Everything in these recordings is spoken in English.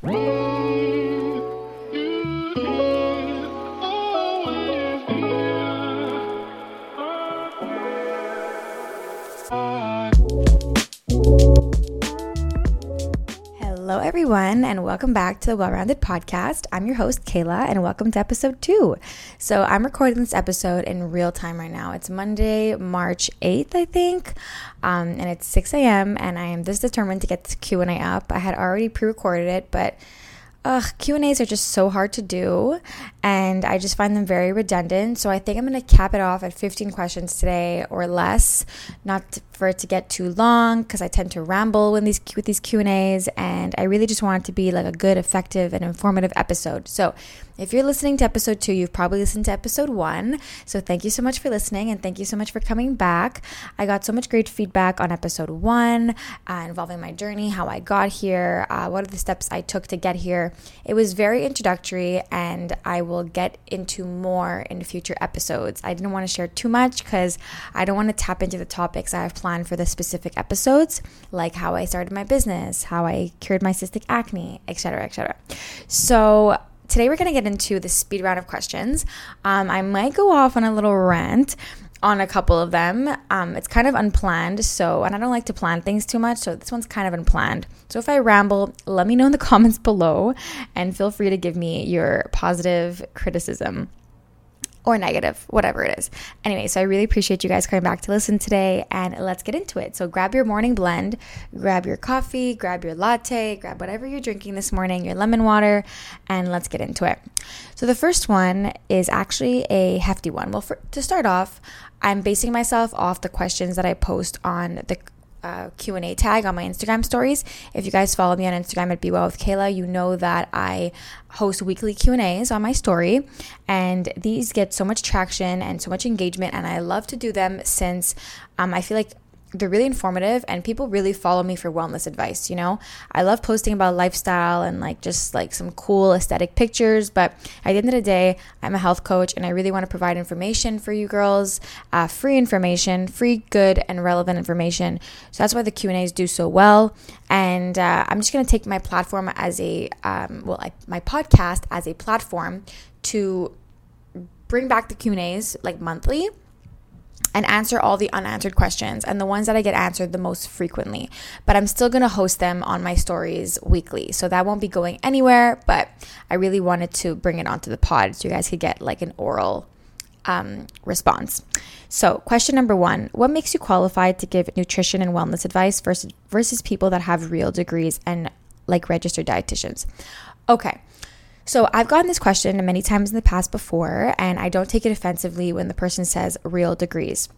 Hello, everyone, and welcome back to the Well Rounded Podcast. I'm your host, Kayla, and welcome to episode two. So, I'm recording this episode in real time right now. It's Monday, March 8th, I think, um, and it's 6 a.m., and I am this determined to get this Q&A up. I had already pre-recorded it, but Ugh, Q&As are just so hard to do and I just find them very redundant. So I think I'm going to cap it off at 15 questions today or less, not for it to get too long cuz I tend to ramble when these with these Q&As and I really just want it to be like a good, effective and informative episode. So, if you're listening to episode two, you've probably listened to episode one. So thank you so much for listening and thank you so much for coming back. I got so much great feedback on episode one uh, involving my journey, how I got here, uh, what are the steps I took to get here. It was very introductory and I will get into more in future episodes. I didn't want to share too much because I don't want to tap into the topics I have planned for the specific episodes, like how I started my business, how I cured my cystic acne, etc., etc. So today we're going to get into the speed round of questions. Um, I might go off on a little rant on a couple of them. Um, it's kind of unplanned, so, and I don't like to plan things too much, so this one's kind of unplanned. So if I ramble, let me know in the comments below and feel free to give me your positive criticism or negative, whatever it is. Anyway, so I really appreciate you guys coming back to listen today and let's get into it. So grab your morning blend, grab your coffee, grab your latte, grab whatever you're drinking this morning, your lemon water, and let's get into it. So the first one is actually a hefty one. Well, for, to start off, I'm basing myself off the questions that I post on the uh, q&a tag on my instagram stories. If you guys follow me on instagram at be well with kayla you know that i host weekly q&a's on my story. And these get so much traction and so much engagement and i love to do them since um, i feel like they're really informative and people really follow me for wellness advice you know? I love posting about lifestyle and like just like some cool aesthetic pictures but at the end of the day i'm a health coach and i really want to provide information for you girls uh, free information free good and relevant information. So that's why the q and a's do so well. And uh, i'm just going to take my platform as a um, well I, my podcast as a platform to bring back the q and a's like monthly and answer all the unanswered questions and the ones that I get answered the most frequently. But I'm still to host them on my stories weekly. So that won't be going anywhere, but I really wanted to bring it onto the pod so you guys could get like an oral um, response. So, question number one What makes you qualified to give nutrition and wellness advice versus, versus people that have real degrees and like registered dietitians? Okay. So I've gotten this question many times in the past before, and I don't take it offensively when the person says real degrees.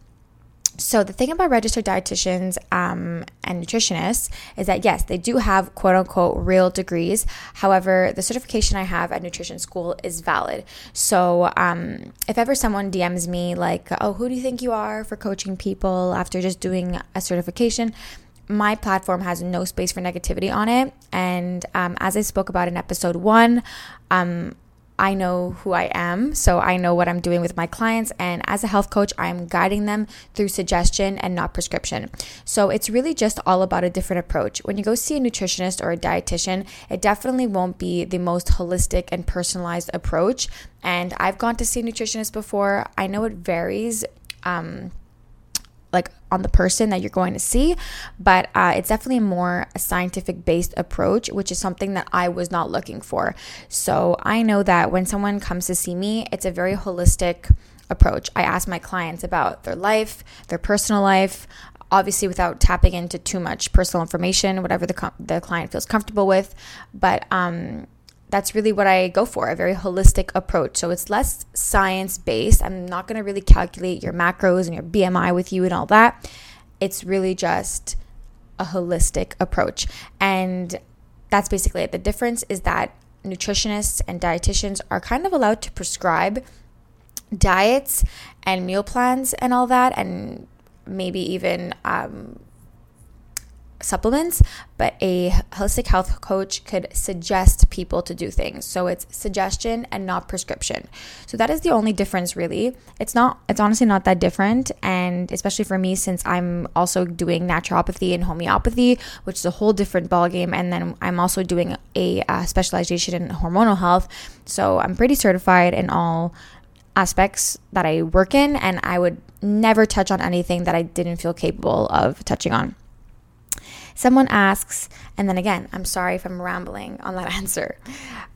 So the thing about registered dietitians um, and nutritionists is that yes, they do have quote unquote real degrees. However, the certification I have at nutrition school is valid. So um, if ever someone DMs me like, "Oh, who do you think you are for coaching people after just doing a certification?" My platform has no space for negativity on it. And um, as I spoke about in episode one, um, I know who I am, so I know what I'm doing with my clients. And as a health coach, I'm guiding them through suggestion and not prescription. So it's really just all about a different approach. When you go see a nutritionist or a dietitian, it definitely won't be the most holistic and personalized approach. And I've gone to see a nutritionist before, I know it varies. Um, like on the person that you're going to see but uh, it's definitely a more scientific based approach which is something that i was not looking for. So i know that when someone comes to see me it's a very holistic approach. I ask my clients about their life their personal life obviously without tapping into too much personal information whatever the, com- the client feels comfortable with but um, that's really what I go for a very holistic approach. So it's less science based. I'm not going to really calculate your macros and your BMI with you and all that. It's really just a holistic approach. And that's basically it. The difference is that nutritionists and dietitians are kind of allowed to prescribe diets and meal plans and all that, and maybe even um, supplements, but a holistic health coach could suggest people to do things. So it's suggestion and not prescription. So that is the only difference really. It's not it's honestly not that different and especially for me since I'm also doing naturopathy and homeopathy, which is a whole different ballgame and then I'm also doing a uh, specialization in hormonal health. So I'm pretty certified in all aspects that I work in and I would never touch on anything that I didn't feel capable of touching on. Someone asks, and then again, I'm sorry if I'm rambling on that answer.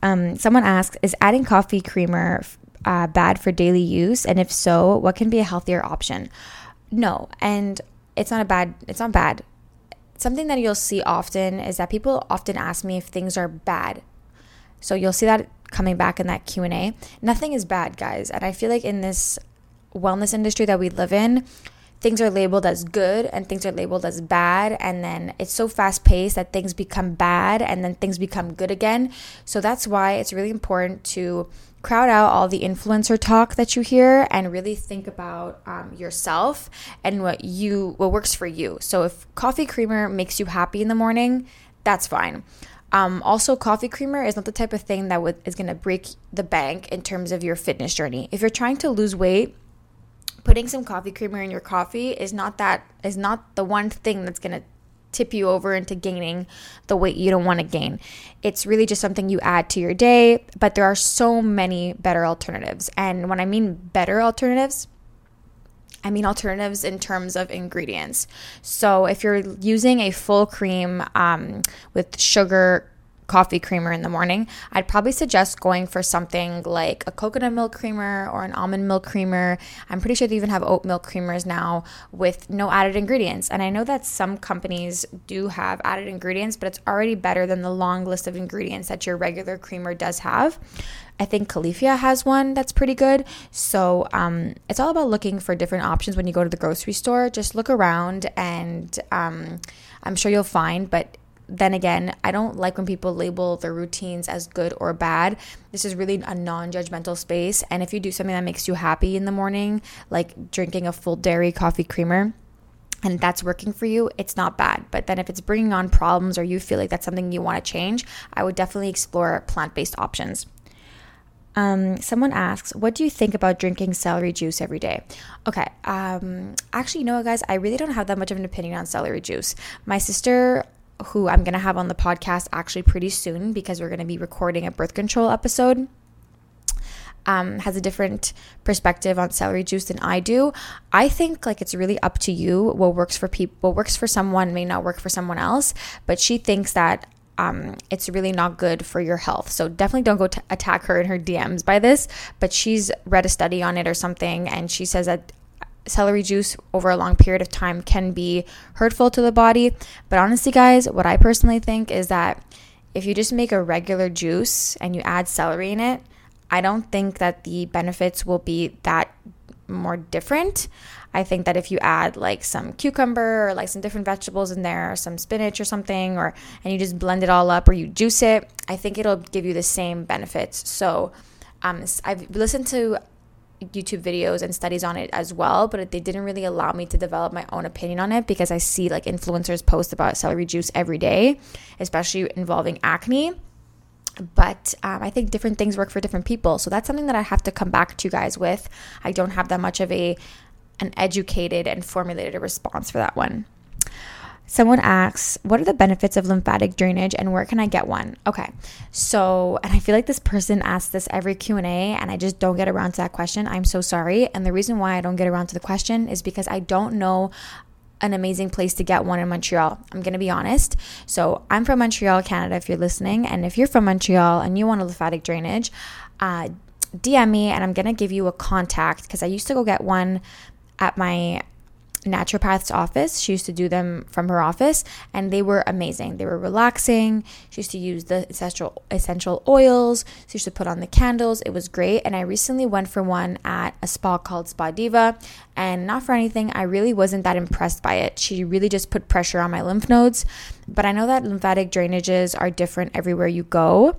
Um, someone asks, is adding coffee creamer uh, bad for daily use? And if so, what can be a healthier option? No, and it's not a bad. It's not bad. Something that you'll see often is that people often ask me if things are bad. So you'll see that coming back in that Q&A. Nothing is bad, guys. And I feel like in this wellness industry that we live in, things are labeled as good and things are labeled as bad and then it's so fast paced that things become bad and then things become good again. So that's why it's really important to crowd out all the influencer talk that you hear and really think about um, yourself and what you what works for you. So if coffee creamer makes you happy in the morning that's fine. Um, also, coffee creamer is not the type of thing that is going to break the bank in terms of your fitness journey. If you're trying to lose weight, putting some coffee creamer in your coffee is not that is not the one thing that's going to tip you over into gaining the weight you don't want to gain. It's really just something you add to your day, but there are so many better alternatives. And when I mean better alternatives, I mean alternatives in terms of ingredients. So if you're using a full cream um, with sugar, coffee creamer in the morning, I'd probably suggest going for something like a coconut milk creamer or an almond milk creamer. I'm pretty sure they even have oat milk creamers now with no added ingredients. And I know that some companies do have added ingredients, but it's already better than the long list of ingredients that your regular creamer does have. I think Califia has one that's pretty good. So um, it's all about looking for different options when you go to the grocery store. Just look around and um, I'm sure you'll find, but then again, I don't like when people label their routines as good or bad. This is really a non judgmental space. And if you do something that makes you happy in the morning, like drinking a full dairy coffee creamer, and that's working for you, it's not bad. But then if it's bringing on problems or you feel like that's something you want to change, I would definitely explore plant based options. Um, someone asks, What do you think about drinking celery juice every day? Okay. Um, actually, you know what, guys? I really don't have that much of an opinion on celery juice. My sister who I'm going to have on the podcast actually pretty soon because we're going to be recording a birth control episode. Um, has a different perspective on celery juice than I do. I think like it's really up to you. What works for people, what works for someone may not work for someone else. But she thinks that um, it's really not good for your health. So definitely don't go to attack her in her DMs by this. But she's read a study on it or something, and she says that celery juice over a long period of time can be hurtful to the body. But honestly, guys, what I personally think is that if you just make a regular juice and you add celery in it, I don't think that the benefits will be that more different. I think that if you add like some cucumber or like some different vegetables in there, some spinach or something, or and you just blend it all up or you juice it, I think it'll give you the same benefits. So um, I've listened to YouTube videos and studies on it as well, but they didn't really allow me to develop my own opinion on it because I see like influencers post about celery juice every day, especially involving acne. But um, I think different things work for different people. So that's something that I have to come back to you guys with. I don't have that much of a an educated and formulated response for that one. Someone asks, "What are the benefits of lymphatic drainage and where can I get one?" Okay. So, and I feel like this person asks this every Q&A and I just don't get around to that question. I'm so sorry. And the reason why I don't get around to the question is because I don't know an amazing place to get one in Montreal. I'm going to be honest. So, I'm from Montreal, Canada if you're listening, and if you're from Montreal and you want a lymphatic drainage, uh DM me and I'm going to give you a contact because I used to go get one at my naturopath's office. She used to do them from her office and they were amazing. They were relaxing. She used to use the essential essential oils. She used to put on the candles. It was great. And I recently went for one at a spa called Spa Diva and not for anything, I really wasn't that impressed by it. She really just put pressure on my lymph nodes. But I know that lymphatic drainages are different everywhere you go.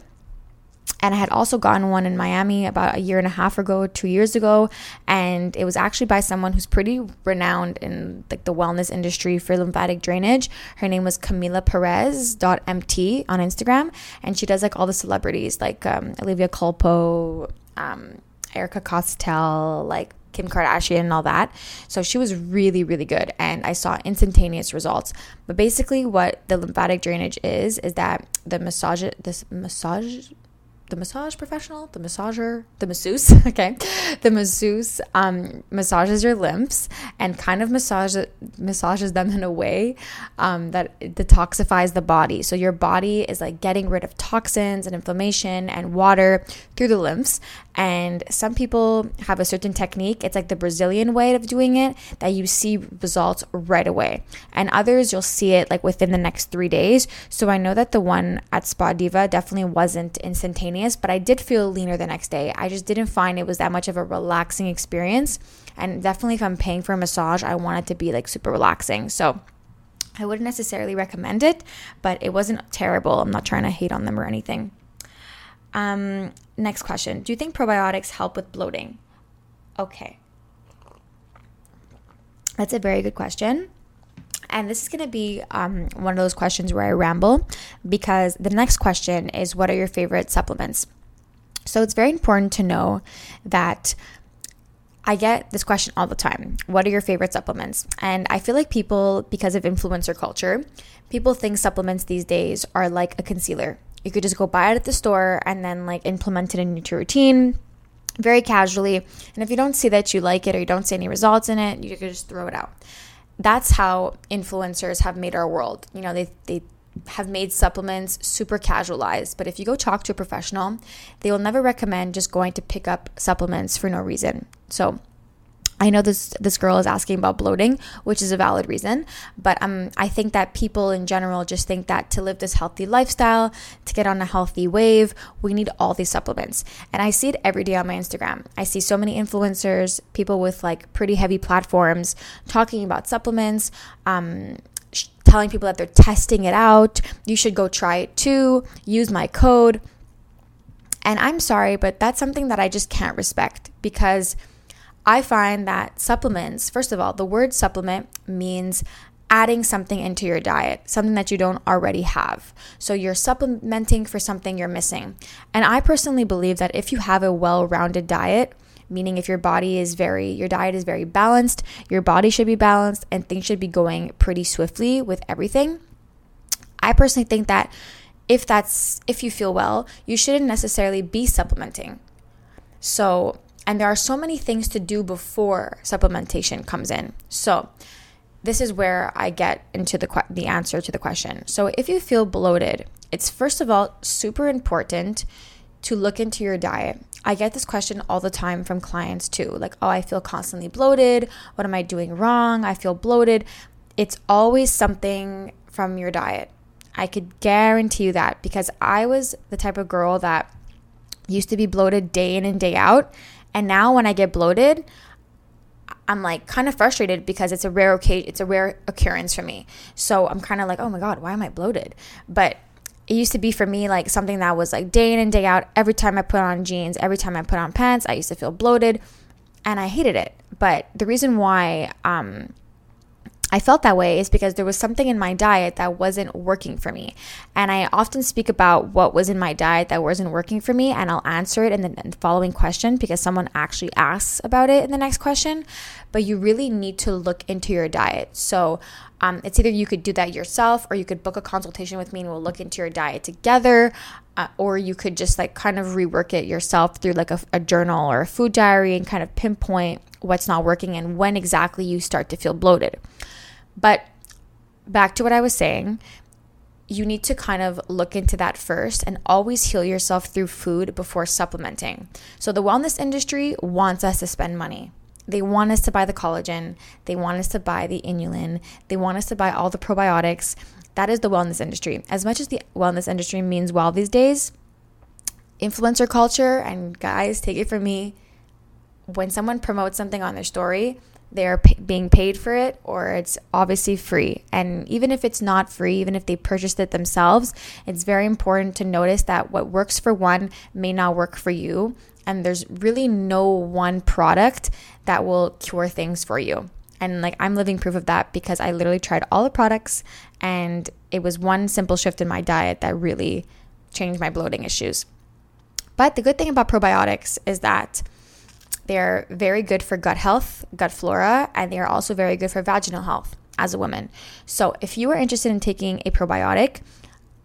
And I had also gotten one in Miami about a year and a half ago, two years ago, and it was actually by someone who's pretty renowned in like the wellness industry for lymphatic drainage. Her name was Camila Perez .mt on Instagram, and she does like all the celebrities like um, Olivia Culpo, um, Erika Costell, like Kim Kardashian and all that. So she was really, really good, and I saw instantaneous results. But basically, what the lymphatic drainage is is that the massage, this massage the massage professional, the massager, the masseuse, okay, the masseuse um, massages your lymphs and kind of massage, massages them in a way um, that detoxifies the body. So your body is like getting rid of toxins and inflammation and water through the lymphs. And some people have a certain technique. It's like the Brazilian way of doing it that you see results right away. And others, you'll see it like within the next three days. So I know that the one at Spa Diva definitely wasn't instantaneous, but I did feel leaner the next day. I just didn't find it was that much of a relaxing experience. And definitely, if I'm paying for a massage, I want it to be like super relaxing. So, I wouldn't necessarily recommend it, but it wasn't terrible. I'm not trying to hate on them or anything. Um, next question Do you think probiotics help with bloating? Okay. That's a very good question. And this is going to be um, one of those questions where I ramble because the next question is What are your favorite supplements? So it's very important to know that I get this question all the time. What are your favorite supplements? And I feel like people, because of influencer culture, people think supplements these days are like a concealer. You could just go buy it at the store and then like implement it into your routine very casually. And if you don't see that you like it or you don't see any results in it, you could just throw it out. That's how influencers have made our world. You know, they, they have made supplements super casualized. But if you go talk to a professional, they will never recommend just going to pick up supplements for no reason. So I know this this girl is asking about bloating, which is a valid reason, but um, I think that people in general just think that to live this healthy lifestyle, to get on a healthy wave, we need all these supplements. And I see it every day on my Instagram. I see so many influencers, people with like pretty heavy platforms, talking about supplements. Um, telling people that they're testing it out. You should go try it too. Use my code. And I'm sorry, but that's something that I just can't respect because I find that supplements, first of all, the word supplement means adding something into your diet, something that you don't already have. So you're supplementing for something you're missing. And I personally believe that if you have a well rounded diet, meaning if your body is very, your diet is very balanced, your body should be balanced, and things should be going pretty swiftly with everything. I personally think that if that's, if you feel well, you shouldn't necessarily be supplementing. So and there are so many things to do before supplementation comes in. So, this is where I get into the the answer to the question. So, if you feel bloated, it's first of all super important to look into your diet. I get this question all the time from clients too. Like, "Oh, I feel constantly bloated. What am I doing wrong? I feel bloated." It's always something from your diet. I could guarantee you that because I was the type of girl that used to be bloated day in and day out and now when I get bloated, I'm like kind of frustrated because it's a rare occasion, it's a rare occurrence for me. So I'm kind of like, oh my God, why am I bloated? But it used to be for me like something that was like day in and day out. Every time I put on jeans, every time I put on pants, I used to feel bloated and I hated it. But the reason why um, I felt that way is because there was something in my diet that wasn't working for me. And I often speak about what was in my diet that wasn't working for me, and I'll answer it in the, in the, following question because someone actually asks about it in the next question. But you really need to look into your diet. So um, it's either you could do that yourself or you could book a consultation with me and we'll look into your diet together. Uh, or you could just like kind of rework it yourself through like a, a journal or a food diary and kind of pinpoint what's not working and when exactly you start to feel bloated. But back to what I was saying, you need to kind of look into that first and always heal yourself through food before supplementing. So, the wellness industry wants us to spend money. They want us to buy the collagen, they want us to buy the inulin, they want us to buy all the probiotics. That is the wellness industry. As much as the wellness industry means well these days, influencer culture, and guys, take it from me, when someone promotes something on their story, they're p- being paid for it or it's obviously free. And even if it's not free, even if they purchased it themselves, it's very important to notice that what works for one may not work for you. And there's really no one product that will cure things for you. And like I'm living proof of that because I literally tried all the products and it was one simple shift in my diet that really changed my bloating issues. But the good thing about probiotics is that they're very good for gut health, gut flora, and they are also very good for vaginal health as a woman. So if you are interested in taking a probiotic,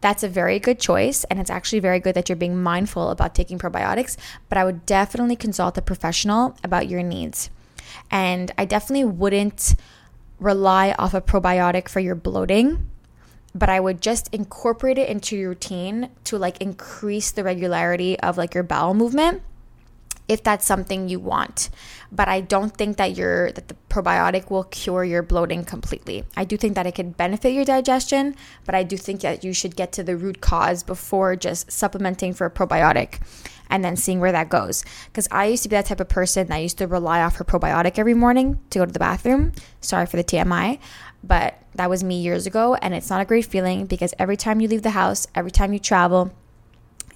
that's a very good choice. And it's actually very good that you're being mindful about taking probiotics. But I would definitely consult a professional about your needs. And I definitely wouldn't rely off a probiotic for your bloating but I would just incorporate it into your routine to like increase the regularity of like your bowel movement if that's something you want. But I don't think that your that the probiotic will cure your bloating completely. I do think that it could benefit your digestion, but I do think that you should get to the root cause before just supplementing for a probiotic and then seeing where that goes. Because I used to be that type of person that used to rely off her probiotic every morning to go to the bathroom. Sorry for the TMI, but that was me years ago, and it's not a great feeling because every time you leave the house, every time you travel,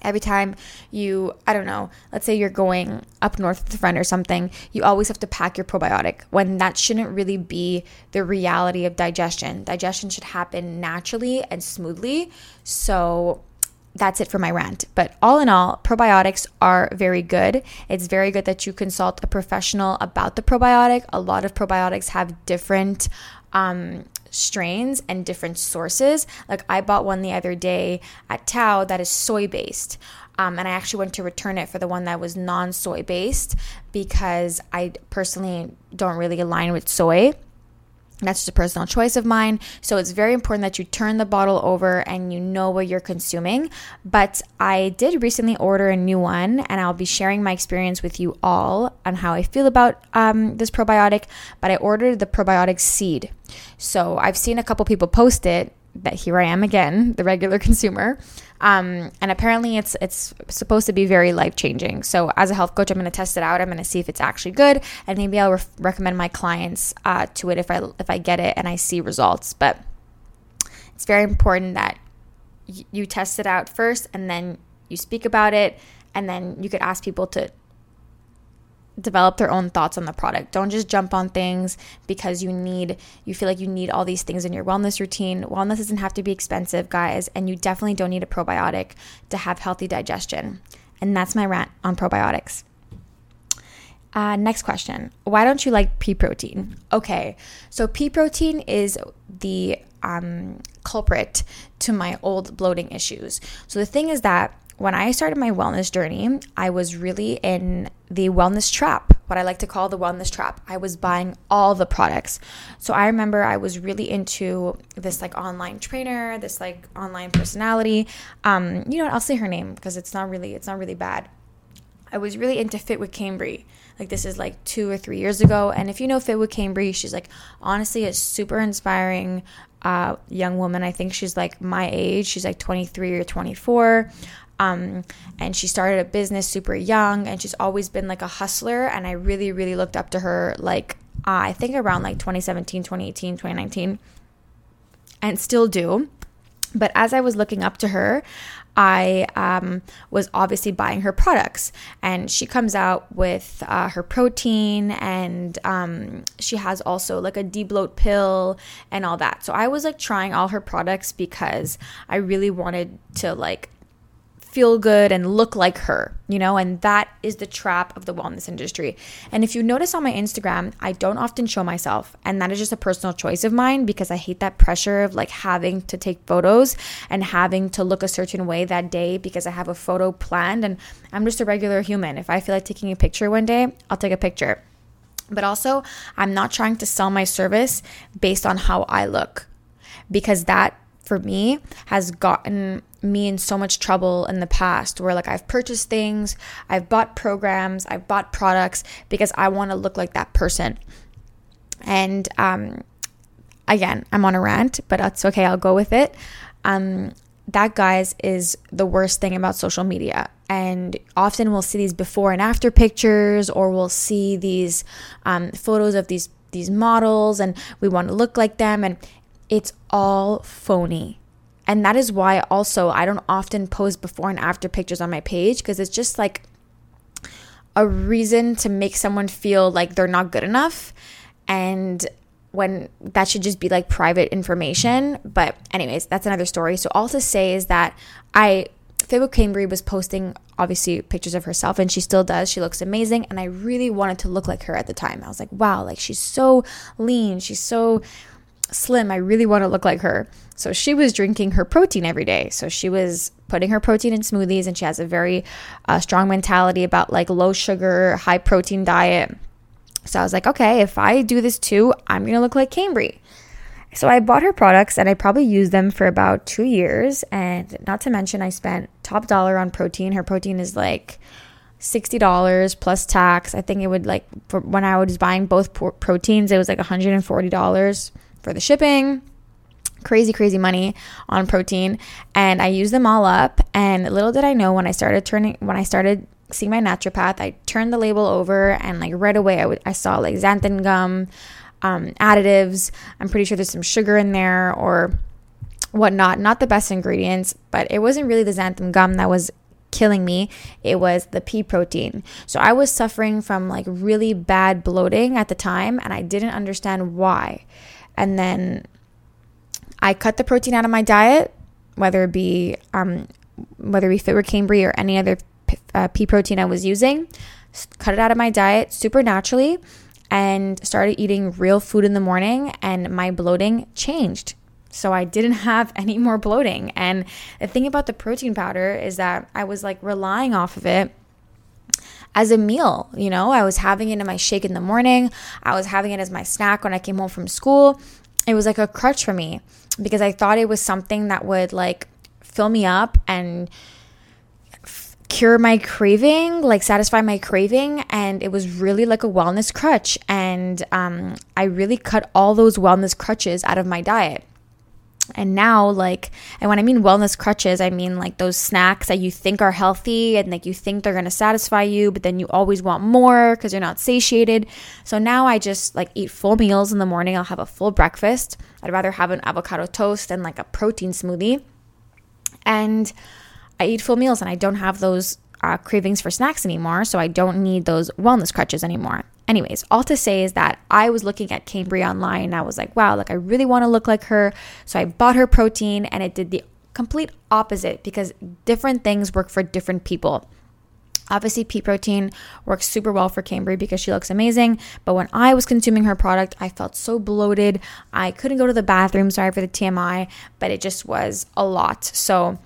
every time you, I don't know, let's say you're going up north with a friend or something, you always have to pack your probiotic when that shouldn't really be the reality of digestion. Digestion should happen naturally and smoothly. So, that's it for my rant. But all in all, probiotics are very good. It's very good that you consult a professional about the probiotic. A lot of probiotics have different um, strains and different sources. Like I bought one the other day at Tau that is soy based. Um, and I actually went to return it for the one that was non soy based because I personally don't really align with soy. That's just a personal choice of mine. So it's very important that you turn the bottle over and you know what you're consuming. But I did recently order a new one, and I'll be sharing my experience with you all on how I feel about um, this probiotic. But I ordered the probiotic seed. So I've seen a couple people post it. That here I am again, the regular consumer. Um, and apparently, it's it's supposed to be very life changing. So, as a health coach, I'm going to test it out. I'm going to see if it's actually good, and maybe I'll re- recommend my clients uh, to it if I if I get it and I see results. But it's very important that y- you test it out first, and then you speak about it, and then you could ask people to develop their own thoughts on the product. Don't just jump on things because you need you feel like you need all these things in your wellness routine. Wellness doesn't have to be expensive, guys, and you definitely don't need a probiotic to have healthy digestion. And that's my rant on probiotics. Uh, next question. Why don't you like pea protein? Okay, so pea protein is the um, culprit to my old bloating issues. So the thing is that when I started my wellness journey, I was really in the wellness trap, what I like to call the wellness trap. I was buying all the products. So I remember I was really into this like online trainer, this like online personality. Um, you know what? I'll say her name because it's not really it's not really bad. I was really into Fit with Cambry. Like this is like two or three years ago. And if you know Fit with Cambry, she's like honestly a super inspiring uh, young woman. I think she's like my age. She's like 23 or 24. Um, and she started a business super young and she's always been like a hustler. And I really, really looked up to her like, uh, I think around like 2017, 2018, 2019, and still do. But as I was looking up to her, I um, was obviously buying her products. And she comes out with uh, her protein, and um, she has also like a debloat pill and all that. So I was like trying all her products because I really wanted to like feel good and look like her, you know, and that is the trap of the wellness industry. And if you notice on my Instagram, I don't often show myself, and that is just a personal choice of mine because I hate that pressure of like having to take photos and having to look a certain way that day because I have a photo planned and I'm just a regular human. If I feel like taking a picture one day, I'll take a picture. But also, I'm not trying to sell my service based on how I look because that for me has gotten me in so much trouble in the past where like I've purchased things, I've bought programs, I've bought products because I want to look like that person. And um again, I'm on a rant, but that's okay, I'll go with it. Um that guys is the worst thing about social media and often we'll see these before and after pictures or we'll see these um, photos of these these models and we want to look like them and it's all phony. And that is why also I don't often post before and after pictures on my page because it's just like a reason to make someone feel like they're not good enough and when that should just be like private information. But, anyways, that's another story. So, all to say is that I, Fit with Cambry was posting obviously pictures of herself and she still does. She looks amazing. And I really wanted to look like her at the time. I was like, wow, like she's so lean. She's so slim. I really want to look like her. So she was drinking her protein every day. So she was putting her protein in smoothies and she has a very uh, strong mentality about like low sugar, high protein diet. So I was like, okay, if I do this too, I'm to look like Cambry. So I bought her products and I probably used them for about two years. And not to mention, I spent top dollar on protein. Her protein is like $60 plus tax. I think it would like, when I was buying both proteins, it was like $140 for the shipping. Crazy, crazy money on protein. And I used them all up. And little did I know when I started turning, when I started seeing my naturopath, I turned the label over and like right away I, w- I saw like xanthan gum, um, additives. I'm pretty sure there's some sugar in there or whatnot. Not the best ingredients, but it wasn't really the xanthan gum that was killing me. It was the pea protein. So I was suffering from like really bad bloating at the time and I didn't understand why. And then I cut the protein out of my diet, whether it be um, whether it be Fit with Cambry or any other uh, pea protein I was using, cut it out of my diet super naturally, and started eating real food in the morning, and my bloating changed. So I didn't have any more bloating. And the thing about the protein powder is that I was like relying off of it as a meal. You know, I was having it in my shake in the morning, I was having it as my snack when I came home from school. It was like a crutch for me because I thought it was something that would like fill me up and cure my craving, like satisfy my craving. And it was really like a wellness crutch. And um, I really cut all those wellness crutches out of my diet. And now, like, and when I mean wellness crutches, I mean like those snacks that you think are healthy and like you think they're gonna satisfy you, but then you always want more because you're not satiated. So now I just like eat full meals in the morning. I'll have a full breakfast. I'd rather have an avocado toast than like a protein smoothie. And I eat full meals and I don't have those uh, cravings for snacks anymore. So I don't need those wellness crutches anymore. Anyways, all to say is that I was looking at Cambry online and I was like, wow, like I really want to look like her. So I bought her protein and it did the complete opposite because different things work for different people. Obviously, pea protein works super well for Cambry because she looks amazing. But when I was consuming her product, I felt so bloated. I couldn't go to the bathroom. Sorry for the TMI, but it just was a lot. So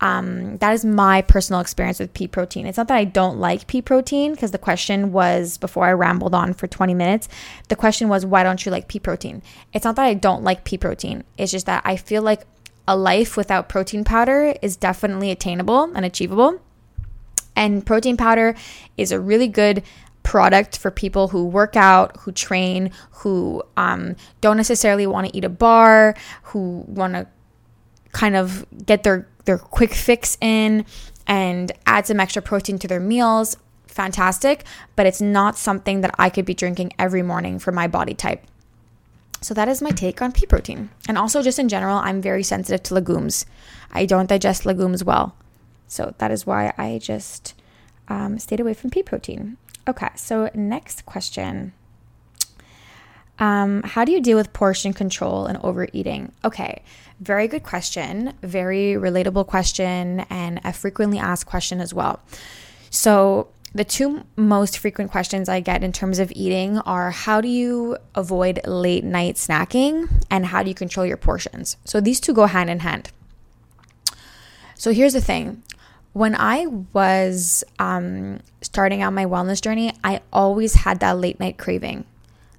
um, that is my personal experience with pea protein. It's not that I don't like pea protein because the question was before I rambled on for 20 minutes. The question was, why don't you like pea protein? It's not that I don't like pea protein. It's just that I feel like a life without protein powder is definitely attainable and achievable. And protein powder is a really good product for people who work out, who train, who um, don't necessarily want to eat a bar, who want to kind of get their their quick fix in and add some extra protein to their meals, fantastic, but it's not something that I could be drinking every morning for my body type. So that is my take on pea protein. And also, just in general, I'm very sensitive to legumes. I don't digest legumes well. So that is why I just um, stayed away from pea protein. Okay, so next question. Um, how do you deal with portion control and overeating? Okay, very good question, very relatable question, and a frequently asked question as well. So, the two most frequent questions I get in terms of eating are how do you avoid late night snacking and how do you control your portions? So, these two go hand in hand. So, here's the thing when I was um, starting out my wellness journey, I always had that late night craving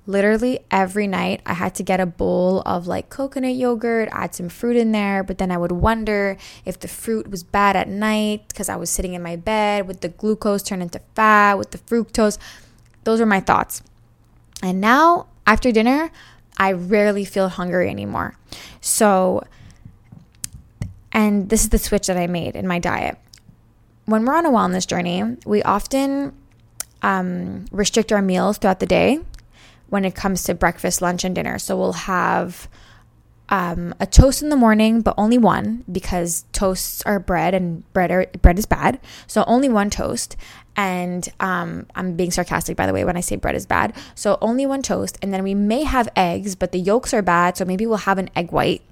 literally every night I had to get a bowl of like coconut yogurt, add some fruit in there, but then I would wonder if the fruit was bad at night because I was sitting in my bed with the glucose turn into fat with the fructose. Those are my thoughts. And now after dinner, I rarely feel hungry anymore. So and this is the switch that I made in my diet. When we're on a wellness journey, we often um, restrict our meals throughout the day when it comes to breakfast, lunch, and dinner. So we'll have um, a toast in the morning, but only one because toasts are bread and bread are, bread is bad. So only one toast. And um, I'm being sarcastic, by the way, when I say bread is bad. So only one toast, and then we may have eggs, but the yolks are bad. So maybe we'll have an egg white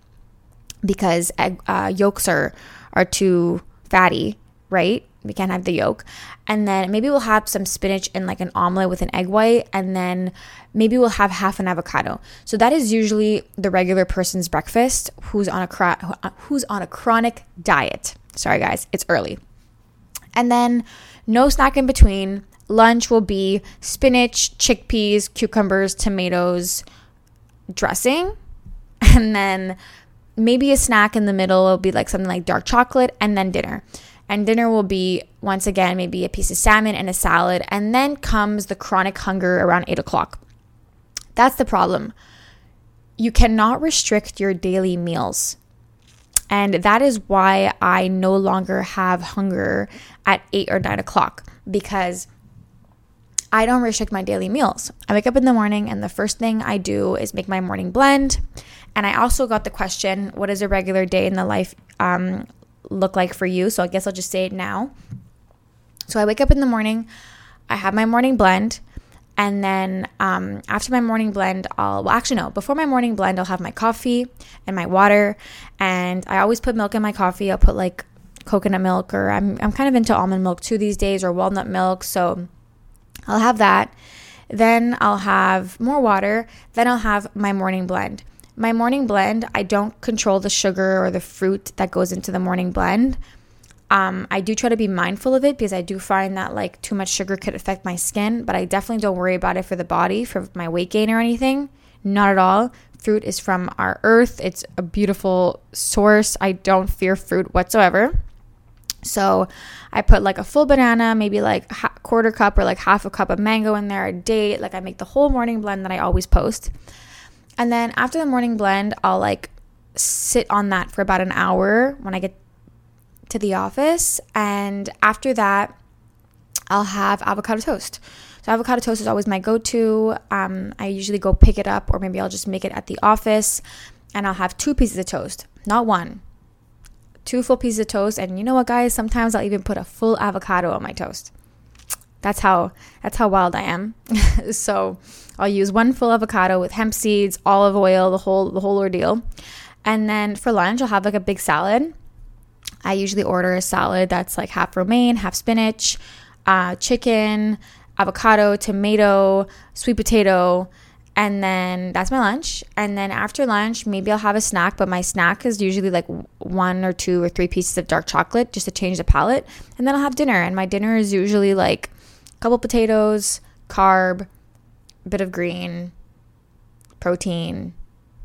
because egg, uh, yolks are are too fatty, right? We can't have the yolk. And then maybe we'll have some spinach in like an omelet with an egg white. And then maybe we'll have half an avocado. So that is usually the regular person's breakfast who's on a who's on a chronic diet. Sorry guys, it's early. And then no snack in between. Lunch will be spinach, chickpeas, cucumbers, tomatoes, dressing. And then maybe a snack in the middle will be like something like dark chocolate and then dinner. And dinner will be, once again, maybe a piece of salmon and a salad. And then comes the chronic hunger around eight o'clock. That's the problem. You cannot restrict your daily meals. And that is why I no longer have hunger at eight or nine o'clock because I don't restrict my daily meals. I wake up in the morning and the first thing I do is make my morning blend. And I also got the question, what is a regular day in the life um, look like for you. So I guess I'll just say it now. So I wake up in the morning, I have my morning blend, and then um, after my morning blend, I'll, well, actually, no, before my morning blend, I'll have my coffee and my water. And I always put milk in my coffee. I'll put like coconut milk, or I'm, I'm kind of into almond milk too these days, or walnut milk. So I'll have that. Then I'll have more water. Then I'll have my morning blend. My morning blend, I don't control the sugar or the fruit that goes into the morning blend. Um, I do try to be mindful of it because I do find that like too much sugar could affect my skin, but I definitely don't worry about it for the body, for my weight gain or anything. Not at all. Fruit is from our earth, it's a beautiful source. I don't fear fruit whatsoever. So I put like a full banana, maybe like a quarter cup or like half a cup of mango in there, a date. Like I make the whole morning blend that I always post. And then after the morning blend, I'll like sit on that for about an hour when I get to the office. And after that, I'll have avocado toast. So, avocado toast is always my go to. Um, I usually go pick it up, or maybe I'll just make it at the office. And I'll have two pieces of toast, not one. Two full pieces of toast. And you know what, guys? Sometimes I'll even put a full avocado on my toast. That's how that's how wild I am. so I'll use one full avocado with hemp seeds, olive oil, the whole the whole ordeal. And then for lunch, I'll have like a big salad. I usually order a salad that's like half romaine, half spinach, uh, chicken, avocado, tomato, sweet potato, and then that's my lunch. And then after lunch, maybe I'll have a snack, but my snack is usually like one or two or three pieces of dark chocolate just to change the palate. And then I'll have dinner, and my dinner is usually like couple potatoes, carb, bit of green, protein.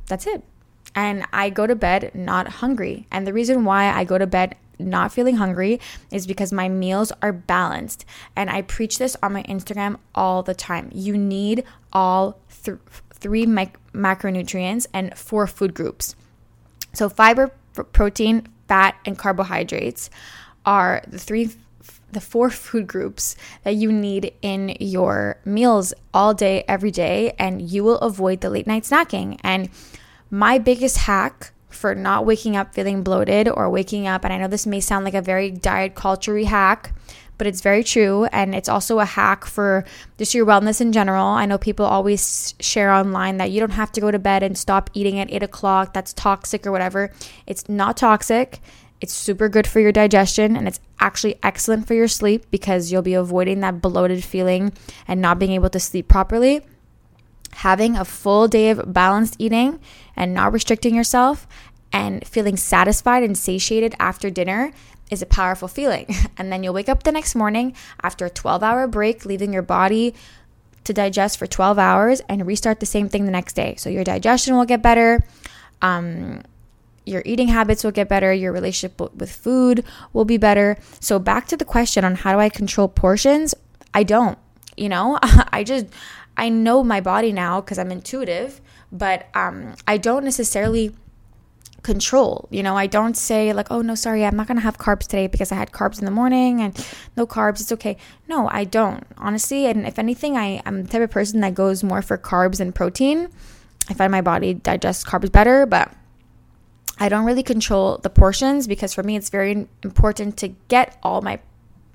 That's it. And I go to bed not hungry. And the reason why I go to bed not feeling hungry is because my meals are balanced. And I preach this on my Instagram all the time. You need all th- three mic- macronutrients and four food groups. So, fiber, protein, fat, and carbohydrates are the three the four food groups that you need in your meals all day, every day, and you will avoid the late night snacking. And my biggest hack for not waking up feeling bloated or waking up, and I know this may sound like a very diet culture hack, but it's very true. And it's also a hack for just your wellness in general. I know people always share online that you don't have to go to bed and stop eating at eight o'clock. That's toxic or whatever. It's not toxic. It's super good for your digestion and it's actually excellent for your sleep because you'll be avoiding that bloated feeling and not being able to sleep properly. Having a full day of balanced eating and not restricting yourself and feeling satisfied and satiated after dinner is a powerful feeling. And then you'll wake up the next morning after a 12 hour break, leaving your body to digest for 12 hours and restart the same thing the next day. So your digestion will get better. Um, your eating habits will get better, your relationship with food will be better. So, back to the question on how do I control portions? I don't, you know, I just, I know my body now because I'm intuitive, but um, I don't necessarily control. You know, I don't say like, oh no, sorry, I'm not gonna have carbs today because I had carbs in the morning and no carbs, it's okay. No, I don't, honestly. And if anything, I, I'm the type of person that goes more for carbs and protein. I find my body digests carbs better, but I don't really control the portions because for me it's very important to get all my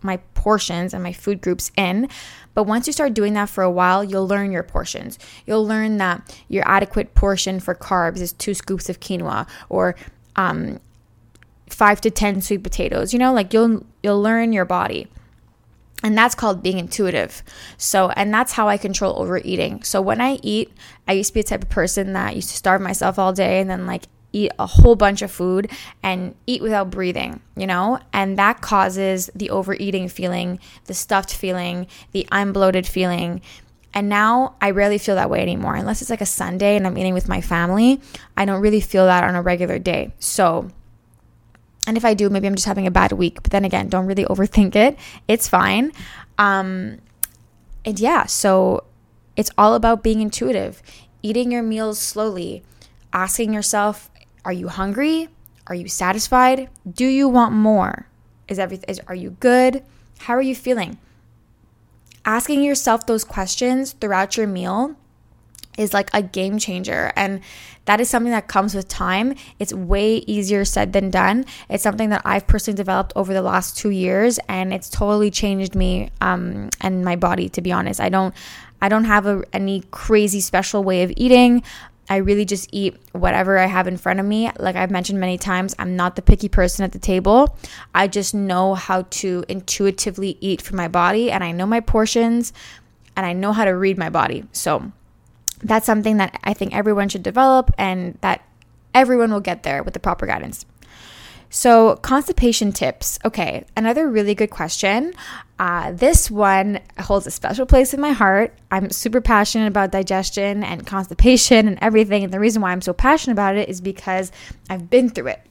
my portions and my food groups in. But once you start doing that for a while, you'll learn your portions. You'll learn that your adequate portion for carbs is two scoops of quinoa or um, five to ten sweet potatoes. You know, like you'll you'll learn your body. And that's called being intuitive. So, and that's how I control overeating. So, when I eat, I used to be a type of person that used to starve myself all day and then like eat a whole bunch of food and eat without breathing, you know? And that causes the overeating feeling, the stuffed feeling, the I'm bloated feeling. And now I rarely feel that way anymore. Unless it's like a Sunday and I'm eating with my family, I don't really feel that on a regular day. So, and if I do, maybe I'm just having a bad week. But then again, don't really overthink it. It's fine. Um, and yeah, so it's all about being intuitive, eating your meals slowly, asking yourself, are you hungry? Are you satisfied? Do you want more? Is everything is, are you good? How are you feeling? Asking yourself those questions throughout your meal is like a game changer and that is something that comes with time. It's way easier said than done. It's something that I've personally developed over the last 2 years and it's totally changed me um, and my body to be honest. I don't I don't have a, any crazy special way of eating. I really just eat whatever I have in front of me. Like I've mentioned many times, I'm not the picky person at the table. I just know how to intuitively eat for my body and I know my portions and I know how to read my body. So that's something that I think everyone should develop and that everyone will get there with the proper guidance. So, constipation tips. Okay, another really good question. Uh, this one holds a special place in my heart. I'm super passionate about digestion and constipation and everything. And the reason why I'm so passionate about it is because I've been through it.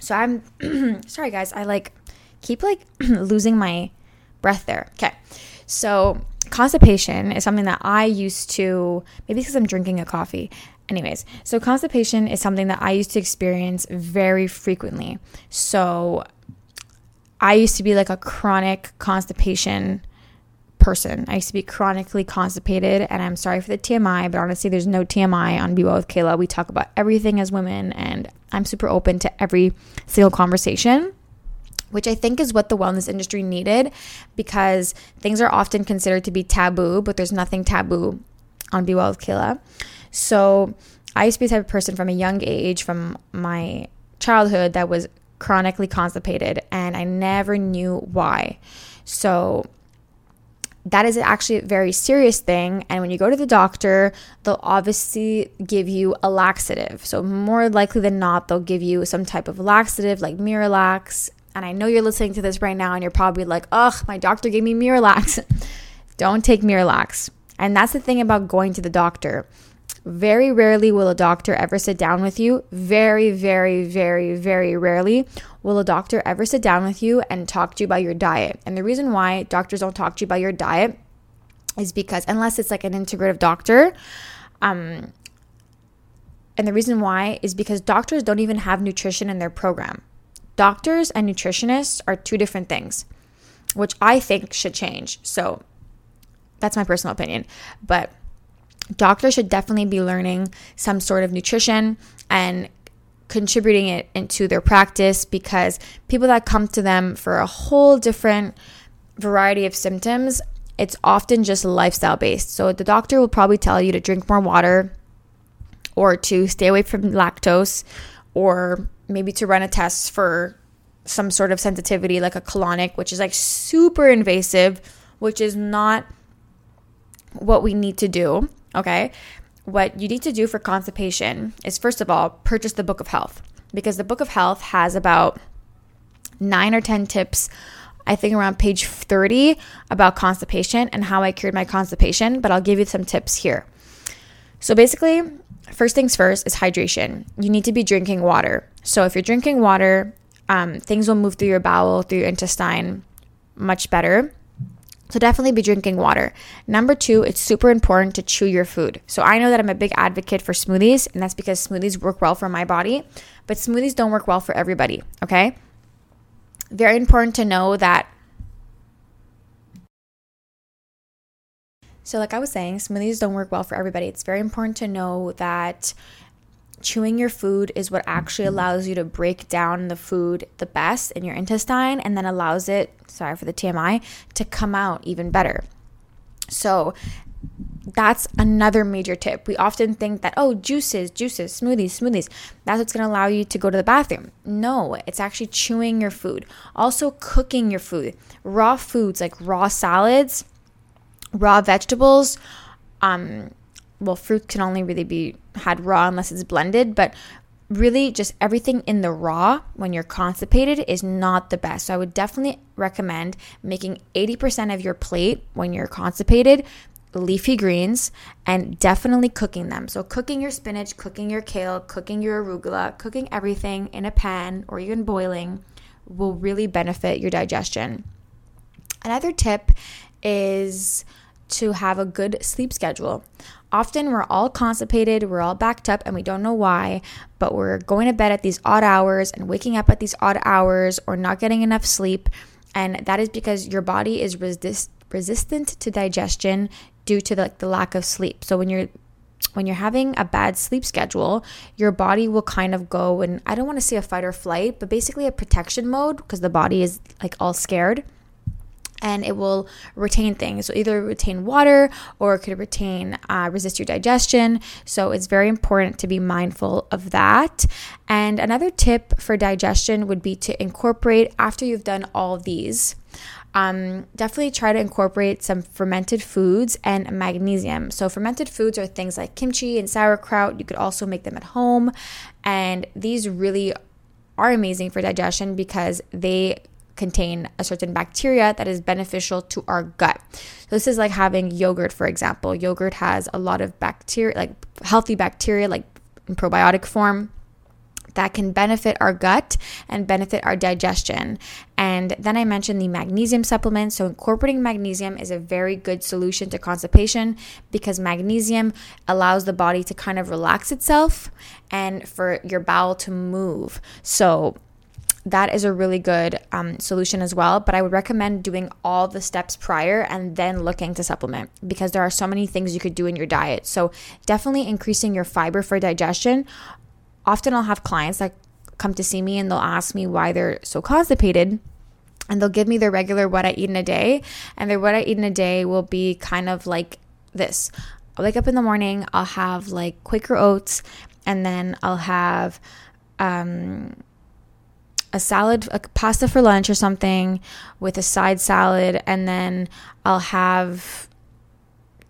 So, I'm sorry, guys. I like keep like losing my breath there. Okay. So, constipation is something that I used to, maybe because I'm drinking a coffee, Anyways, so constipation is something that I used to experience very frequently. So I used to be like a chronic constipation person. I used to be chronically constipated, and I'm sorry for the TMI, but honestly, there's no TMI on Be Well with Kayla. We talk about everything as women, and I'm super open to every single conversation. Which I think is what the wellness industry needed because things are often considered to be taboo, but there's nothing taboo on Be Well with Kayla. So I used to be the type of person from a young age, from my childhood, that was chronically constipated, and I never knew why. So that is actually a very serious thing. And when you go to the doctor, they'll obviously give you a laxative. So, more likely than not, they'll give you some type of laxative like Miralax. And I know you're listening to this right now and you're probably like, ugh, my doctor gave me Miralax. Don't take Miralax. And that's the thing about going to the doctor. Very rarely will a doctor ever sit down with you. Very, very, very, very rarely will a doctor ever sit down with you and talk to you about your diet. And the reason why doctors don't talk to you about your diet is because, unless it's like an integrative doctor, um, and the reason why is because doctors don't even have nutrition in their program. Doctors and nutritionists are two different things, which I think should change. So that's my personal opinion. But doctors should definitely be learning some sort of nutrition and contributing it into their practice because people that come to them for a whole different variety of symptoms it's often just lifestyle based so the doctor will probably tell you to drink more water or to stay away from lactose or maybe to run a test for some sort of sensitivity like a colonic which is like super invasive which is not what we need to do Okay. What you need to do for constipation is first of all, purchase the Book of Health because the Book of Health has about nine or 10 tips, I think around page 30, about constipation and how I cured my constipation. But I'll give you some tips here. So basically, first things first is hydration. You need to be drinking water. So if you're drinking water, um, things will move through your bowel, through your intestine much better. So definitely be drinking water. Number two, it's super important to chew your food. So I know that I'm a big advocate for smoothies, and that's because smoothies work well for my body, but smoothies don't work well for everybody, okay? Very important to know that. So, like I was saying, smoothies don't work well for everybody. It's very important to know that chewing your food is what actually allows you to break down the food the best in your intestine and then allows it, sorry for the TMI, to come out even better. So, that's another major tip. We often think that, oh, juices, juices, smoothies, smoothies, that's what's gonna allow you to go to the bathroom. No, it's actually chewing your food. Also, cooking your food. Raw foods like raw salads, raw vegetables, um, well, fruit can only really be had raw unless it's blended, but really just everything in the raw when you're constipated is not the best. So I would definitely recommend making 80% of your plate when you're constipated leafy greens and definitely cooking them. So cooking your spinach, cooking your kale, cooking your arugula, cooking everything in a pan or even boiling will really benefit your digestion. Another tip is to have a good sleep schedule. Often we're all constipated, we're all backed up, and we don't know why, but we're going to bed at these odd hours and waking up at these odd hours or not getting enough sleep. And that is because your body is resist- resistant to digestion due to the, like, the lack of sleep. So when you're when you're having a bad sleep schedule, your body will kind of go and I don't want to say a fight or flight, but basically a protection mode because the body is like all scared and it will retain things. So either retain water or it could retain uh, resist your digestion. So it's very important to be mindful of that. And another tip for digestion would be to incorporate after you've done all these. Um, definitely try to incorporate some fermented foods and magnesium. So, fermented foods are things like kimchi and sauerkraut. You could also make them at home. And these really are amazing for digestion because they contain a certain bacteria that is beneficial to our gut. So this is like having yogurt, for example. Yogurt has a lot of bacteria, like healthy bacteria, like in probiotic form that can benefit our gut and benefit our digestion. And then I mentioned the magnesium supplement. So, incorporating magnesium is a very good solution to constipation because magnesium allows the body to kind of relax itself and for your bowel to move. So, that is a really good um, solution as well. But I would recommend doing all the steps prior and then looking to supplement because there are so many things you could do in your diet. So, definitely increasing your fiber for digestion. Often I'll have clients that come to see me and they'll ask me why they're so constipated and they'll give me their regular what I eat in a day. And their what I eat in a day will be kind of like this. I'll wake up in the morning, I'll have like Quaker oats, and then I'll have um, a salad, a pasta for lunch or something with a side salad, and then I'll have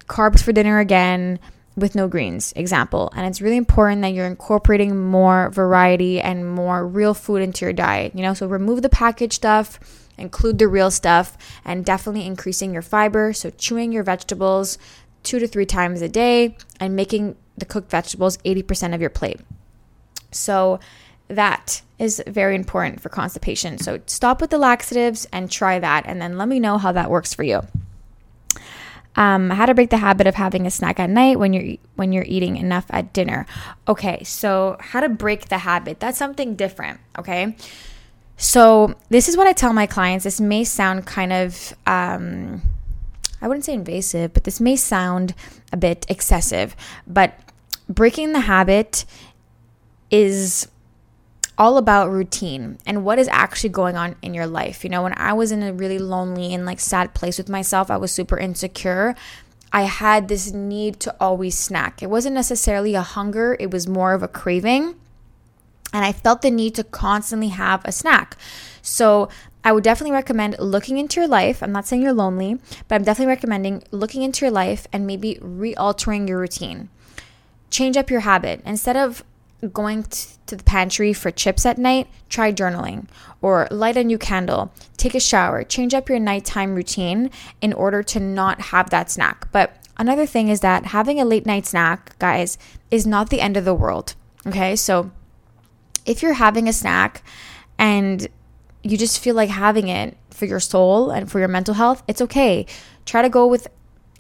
carbs for dinner again with no greens, example. And it's really important that you're incorporating more variety and more real food into your diet, you know? So remove the packaged stuff, include the real stuff, and definitely increasing your fiber. So chewing your vegetables two to three times a day and making the cooked vegetables 80% of your plate. So, that is very important for constipation. So stop with the laxatives and try that, and then let me know how that works for you. Um, how to break the habit of having a snack at night when you're when you're eating enough at dinner. Okay, so how to break the habit? That's something different. Okay, so this is what I tell my clients. This may sound kind of um, I wouldn't say invasive, but this may sound a bit excessive. But breaking the habit is all about routine and what is actually going on in your life. You know, when I was in a really lonely and like sad place with myself, I was super insecure. I had this need to always snack. It wasn't necessarily a hunger, it was more of a craving. And I felt the need to constantly have a snack. So I would definitely recommend looking into your life. I'm not saying you're lonely, but I'm definitely recommending looking into your life and maybe re altering your routine. Change up your habit. Instead of going to the pantry for chips at night, try journaling or light a new candle, take a shower, change up your nighttime routine in order to not have that snack. But another thing is that having a late night snack, guys, is not the end of the world. Okay, so if you're having a snack and you just feel like having it for your soul and for your mental health, it's okay. Try to go with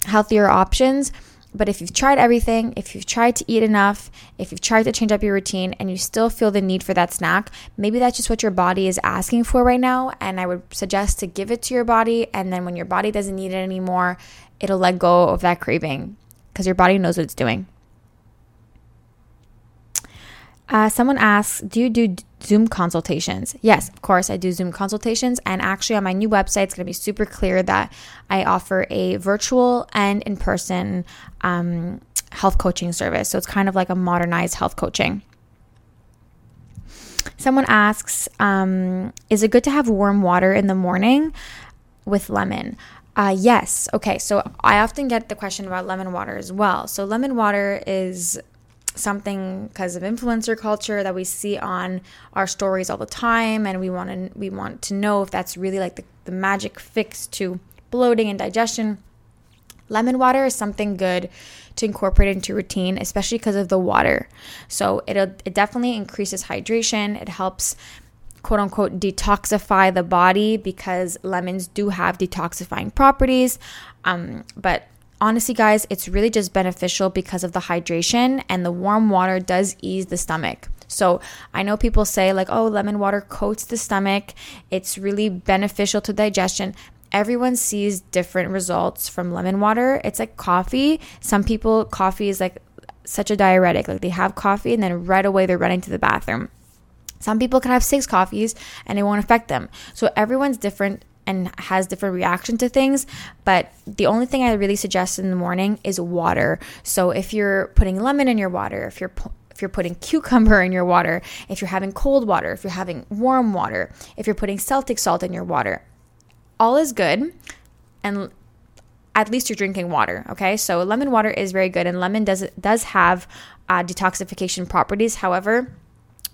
healthier options. But if you've tried everything, if you've tried to eat enough, if you've tried to change up your routine and you still feel the need for that snack, maybe that's just what your body is asking for right now. And I would suggest to give it to your body. And then when your body doesn't need it anymore, it'll let go of that craving because your body knows what it's doing. Uh, someone asks, Do you do Zoom consultations? Yes, of course, I do Zoom consultations. And actually, on my new website, it's going to be super clear that I offer a virtual and in person um, health coaching service. So it's kind of like a modernized health coaching. Someone asks, um, Is it good to have warm water in the morning with lemon? Uh, yes. Okay. So I often get the question about lemon water as well. So lemon water is something because of influencer culture that we see on our stories all the time and we want to we want to know if that's really like the, the magic fix to bloating and digestion. Lemon water is something good to incorporate into routine especially because of the water. So it'll it definitely increases hydration. It helps quote unquote detoxify the body because lemons do have detoxifying properties. Um, but honestly, guys, it's really just beneficial because of the hydration and the warm water does ease the stomach. So I know people say, like, oh, lemon water coats the stomach, it's really beneficial to digestion. Everyone sees different results from lemon water. It's like coffee. Some people, coffee is like such a diuretic. Like they have coffee and then right away they're running to the bathroom. Some people can have six coffees and it won't affect them. So everyone's different and has different reaction to things. But the only thing I really suggest in the morning is water. So if you're putting lemon in your water, if you're if you're putting cucumber in your water, if you're having cold water, if you're having warm water, if you're putting Celtic salt in your water, all is good. And at least you're drinking water. Okay, so lemon water is very good, and lemon does does have uh, detoxification properties. However,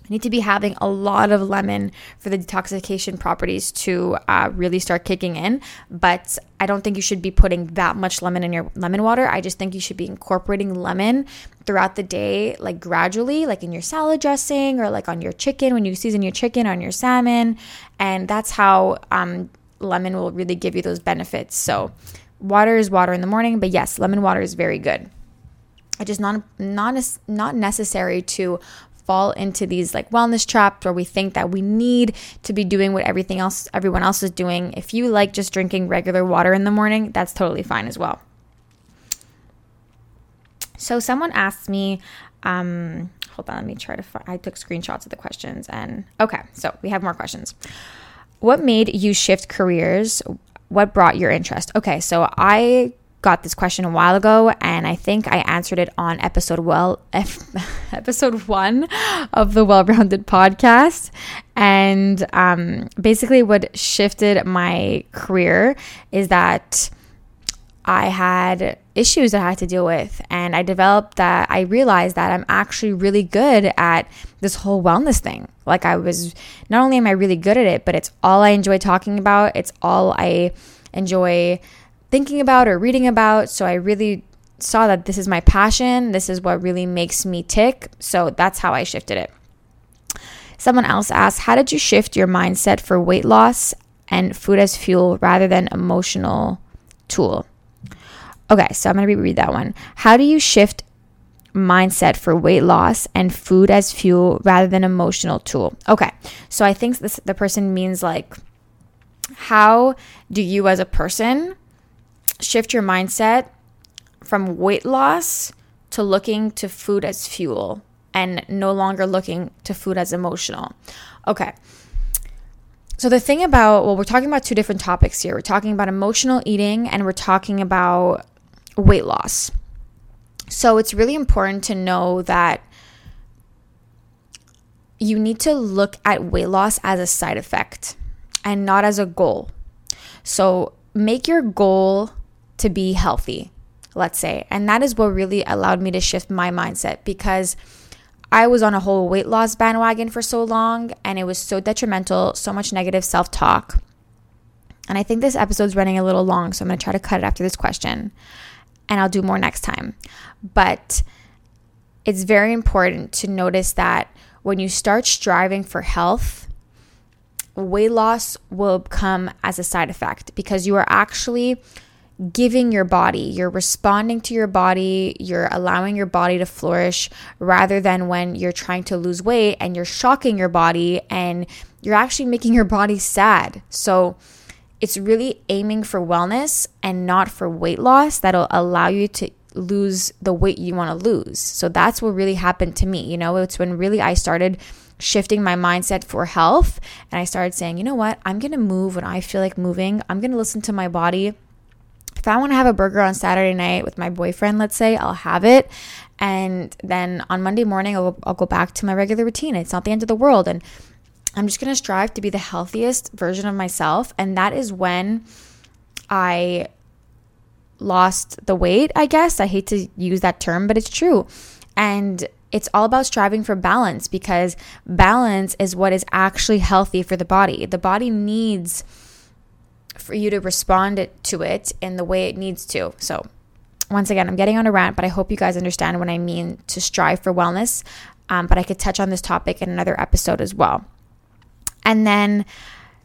need to be having a lot of lemon for the detoxification properties to uh, really start kicking in. But I don't think you should be putting that much lemon in your lemon water. I just think you should be incorporating lemon throughout the day, like gradually, like in your salad dressing or like on your chicken when you season your chicken on your salmon. And that's how um, lemon will really give you those benefits. So, water is water in the morning, but yes, lemon water is very good. It's just not not not necessary to fall into these like wellness traps where we think that we need to be doing what everything else everyone else is doing. If you like just drinking regular water in the morning, that's totally fine as well. So someone asked me um hold on, let me try to find, I took screenshots of the questions and okay, so we have more questions. What made you shift careers? What brought your interest? Okay, so I got this question a while ago, and I think I answered it on episode well episode one of the Well Rounded podcast. And um, basically, what shifted my career is that I had issues that I had to deal with, and I developed that I realized that I'm actually really good at this whole wellness thing. Like I was, not only am I really good at it, but it's all I enjoy talking about. It's all I enjoy thinking about or reading about. So I really saw that this is my passion. This is what really makes me tick. So that's how I shifted it. Someone else asked, How did you shift your mindset for weight loss and food as fuel rather than emotional tool? Okay, so I'm going to reread that one. How do you shift mindset for weight loss and food as fuel rather than emotional tool? Okay, so I think this, the person means like, how do you as a person shift your mindset from weight loss to looking to food as fuel and no longer looking to food as emotional. Okay. So, the thing about, well, we're talking about two different topics here. We're talking about emotional eating and we're talking about weight loss. So, it's really important to know that you need to look at weight loss as a side effect and not as a goal. So, make your goal to be healthy, let's say. And that is what really allowed me to shift my mindset because I was on a whole weight loss bandwagon for so long and it was so detrimental, so much negative self talk. And I think this episode's running a little long, so I'm going to try to cut it after this question and I'll do more next time. But it's very important to notice that when you start striving for health, weight loss will come as a side effect because you are actually giving your body, you're responding to your body, you're allowing your body to flourish rather than when you're trying to lose weight and you're shocking your body and you're actually making your body sad. So it's really aiming for wellness and not for weight loss that'll allow you to lose the weight you want to lose. So that's what really happened to me. You know, it's when really I started shifting my mindset for health and I started saying, you know what, I'm going to move when I feel like moving. I'm going to listen to my body if I want to have a burger on Saturday night with my boyfriend, let's say, I'll have it. And then on Monday morning, I'll, I'll go back to my regular routine. It's not the end of the world. And I'm just going to strive to be the healthiest version of myself. And that is when I lost the weight, I guess. I hate to use that term, but it's true. And it's all about striving for balance because balance is what is actually healthy for the body. The body needs for you to respond to it in the way it needs to. So, once again, I'm getting on a rant, but I hope you guys understand what I mean to strive for wellness. Um, but I could touch on this topic in another episode as well. And then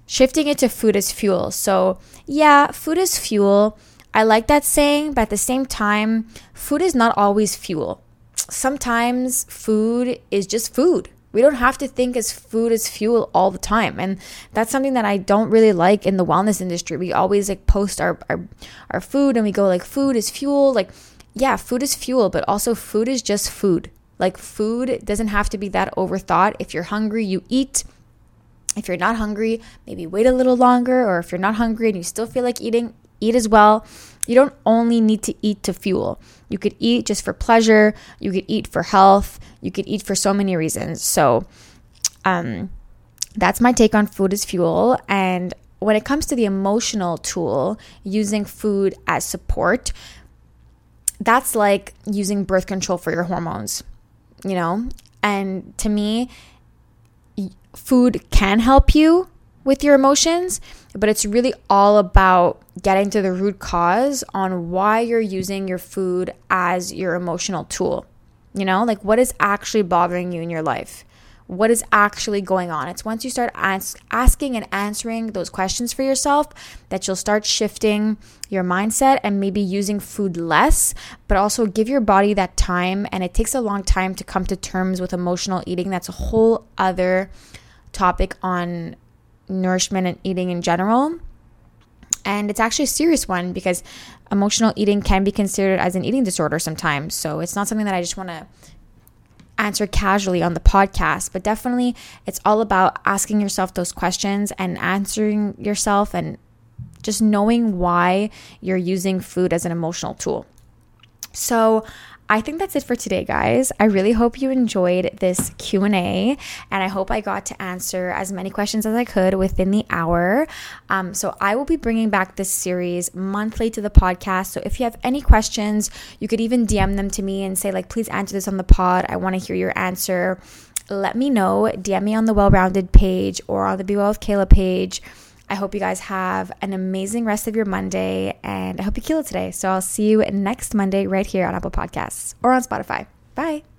shifting it to food as fuel. So, yeah, food is fuel. I like that saying, but at the same time, food is not always fuel. Sometimes food is just food. We don't have to think as food as fuel all the time. And that's something that I don't really like in the wellness industry. We always like post our, our, our food and we go like food is fuel. Like, yeah, food is fuel, but also food is just food. Like food doesn't have to be that overthought. If you're hungry, you eat. If you're not hungry, maybe wait a little longer. Or if you're not hungry and you still feel like eating, eat as well. You don't only need to eat to fuel. You could eat just for pleasure. You could eat for health. You could eat for so many reasons. So, um, that's my take on food as fuel. And when it comes to the emotional tool, using food as support, that's like using birth control for your hormones, you know? And to me, food can help you with your emotions, but it's really all about getting to the root cause on why you're using your food as your emotional tool. You know, like what is actually bothering you in your life? What is actually going on? It's once you start ask, asking and answering those questions for yourself that you'll start shifting your mindset and maybe using food less, but also give your body that time. And it takes a long time to come to terms with emotional eating. That's a whole other topic on nourishment and eating in general. And it's actually a serious one because emotional eating can be considered as an eating disorder sometimes. So it's not something that I just want to answer casually on the podcast, but definitely it's all about asking yourself those questions and answering yourself and just knowing why you're using food as an emotional tool. So, I think that's it for today, guys. I really hope you enjoyed this Q&A and I hope I got to answer as many questions as I could within the hour. Um, so I will be bringing back this series monthly to the podcast. So if you have any questions, you could even DM them to me and say like, please answer this on the pod. I want to hear your answer. Let me know. DM me on the Well Rounded page or on the Be Well with Kayla page. I hope you guys have an amazing rest of your Monday and I hope you kill it today. So I'll see you next Monday right here on Apple Podcasts or on Spotify. Bye.